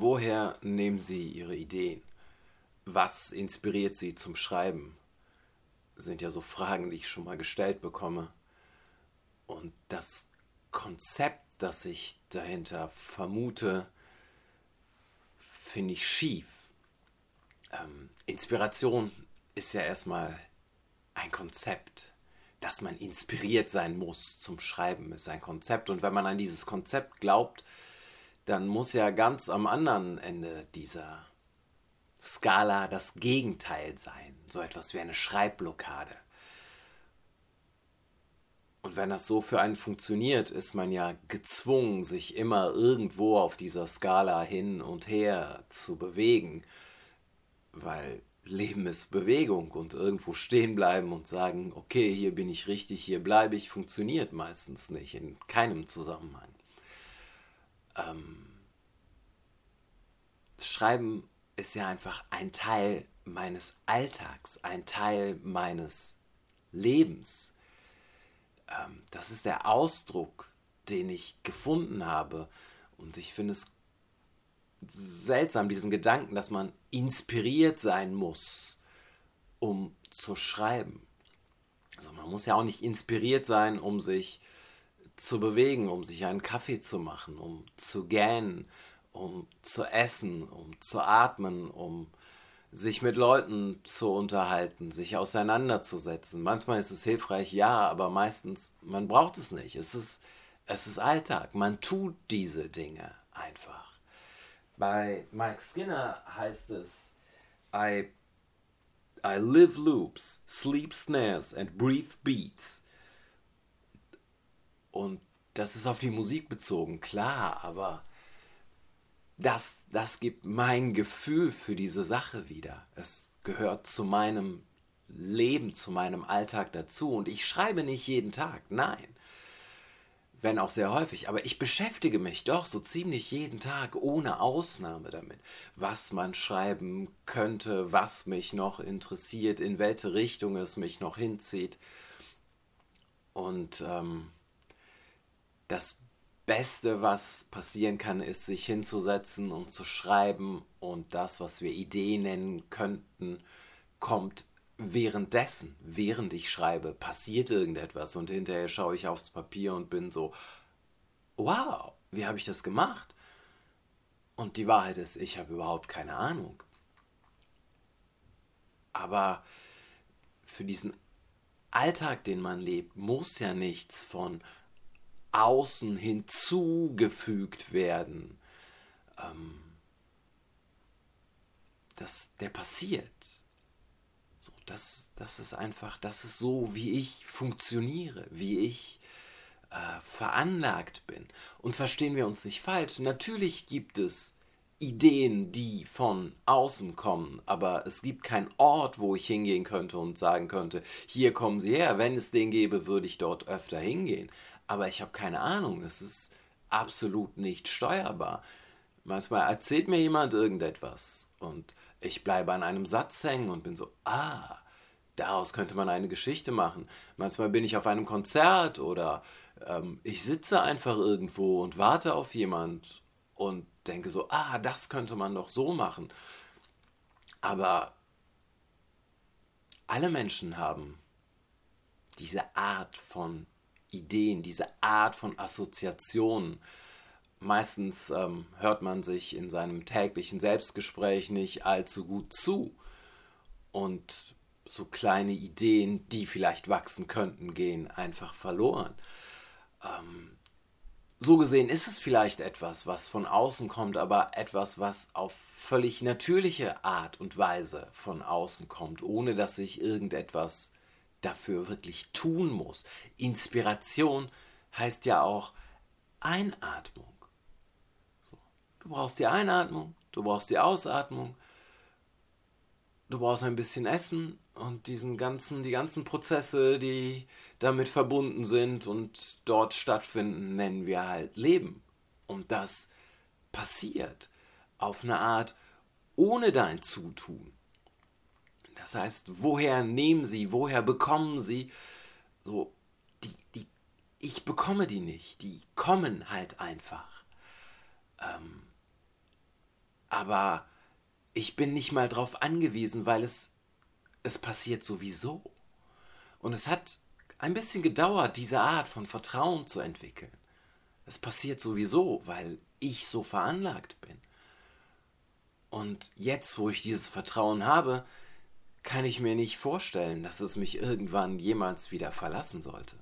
woher nehmen Sie Ihre Ideen? Was inspiriert Sie zum Schreiben? Sind ja so Fragen, die ich schon mal gestellt bekomme. Und das Konzept, das ich dahinter vermute, finde ich schief. Ähm, Inspiration ist ja erstmal ein Konzept. Dass man inspiriert sein muss zum Schreiben, ist ein Konzept. Und wenn man an dieses Konzept glaubt, dann muss ja ganz am anderen Ende dieser Skala das Gegenteil sein. So etwas wie eine Schreibblockade. Und wenn das so für einen funktioniert, ist man ja gezwungen, sich immer irgendwo auf dieser Skala hin und her zu bewegen, weil Leben ist Bewegung und irgendwo stehen bleiben und sagen, okay, hier bin ich richtig, hier bleibe ich, funktioniert meistens nicht, in keinem Zusammenhang. Ähm, Schreiben ist ja einfach ein Teil meines Alltags, ein Teil meines Lebens. Ähm, das ist der Ausdruck, den ich gefunden habe. Und ich finde es seltsam, diesen Gedanken, dass man inspiriert sein muss, um zu schreiben. Also man muss ja auch nicht inspiriert sein, um sich zu bewegen, um sich einen Kaffee zu machen, um zu gähnen, um zu essen, um zu atmen, um sich mit Leuten zu unterhalten, sich auseinanderzusetzen. Manchmal ist es hilfreich, ja, aber meistens, man braucht es nicht. Es ist, es ist Alltag. Man tut diese Dinge einfach. Bei Mike Skinner heißt es, I, I live loops, sleep snares and breathe beats. Und das ist auf die Musik bezogen, klar, aber das, das gibt mein Gefühl für diese Sache wieder. Es gehört zu meinem Leben, zu meinem Alltag dazu. Und ich schreibe nicht jeden Tag, nein. Wenn auch sehr häufig. Aber ich beschäftige mich doch so ziemlich jeden Tag ohne Ausnahme damit, was man schreiben könnte, was mich noch interessiert, in welche Richtung es mich noch hinzieht. Und ähm, das Beste, was passieren kann, ist, sich hinzusetzen und zu schreiben und das, was wir Idee nennen könnten, kommt währenddessen, während ich schreibe, passiert irgendetwas und hinterher schaue ich aufs Papier und bin so, wow, wie habe ich das gemacht? Und die Wahrheit ist, ich habe überhaupt keine Ahnung. Aber für diesen Alltag, den man lebt, muss ja nichts von außen hinzugefügt werden. Ähm, das, der passiert. So, das, das ist einfach, das ist so, wie ich funktioniere, wie ich äh, veranlagt bin. Und verstehen wir uns nicht falsch, natürlich gibt es Ideen, die von außen kommen, aber es gibt keinen Ort, wo ich hingehen könnte und sagen könnte, hier kommen Sie her, wenn es den gäbe, würde ich dort öfter hingehen aber ich habe keine Ahnung. Es ist absolut nicht steuerbar. Manchmal erzählt mir jemand irgendetwas und ich bleibe an einem Satz hängen und bin so, ah, daraus könnte man eine Geschichte machen. Manchmal bin ich auf einem Konzert oder ähm, ich sitze einfach irgendwo und warte auf jemand und denke so, ah, das könnte man doch so machen. Aber alle Menschen haben diese Art von Ideen, diese Art von Assoziationen. Meistens ähm, hört man sich in seinem täglichen Selbstgespräch nicht allzu gut zu. Und so kleine Ideen, die vielleicht wachsen könnten, gehen einfach verloren. Ähm, so gesehen ist es vielleicht etwas, was von außen kommt, aber etwas, was auf völlig natürliche Art und Weise von außen kommt, ohne dass sich irgendetwas dafür wirklich tun muss. Inspiration heißt ja auch Einatmung. So. Du brauchst die Einatmung, du brauchst die Ausatmung, du brauchst ein bisschen Essen und diesen ganzen, die ganzen Prozesse, die damit verbunden sind und dort stattfinden, nennen wir halt Leben. Und das passiert auf eine Art ohne dein Zutun. Das heißt, woher nehmen sie, woher bekommen sie? So, die, die, ich bekomme die nicht, die kommen halt einfach. Ähm, aber ich bin nicht mal drauf angewiesen, weil es, es passiert sowieso. Und es hat ein bisschen gedauert, diese Art von Vertrauen zu entwickeln. Es passiert sowieso, weil ich so veranlagt bin. Und jetzt, wo ich dieses Vertrauen habe, kann ich mir nicht vorstellen, dass es mich irgendwann jemals wieder verlassen sollte.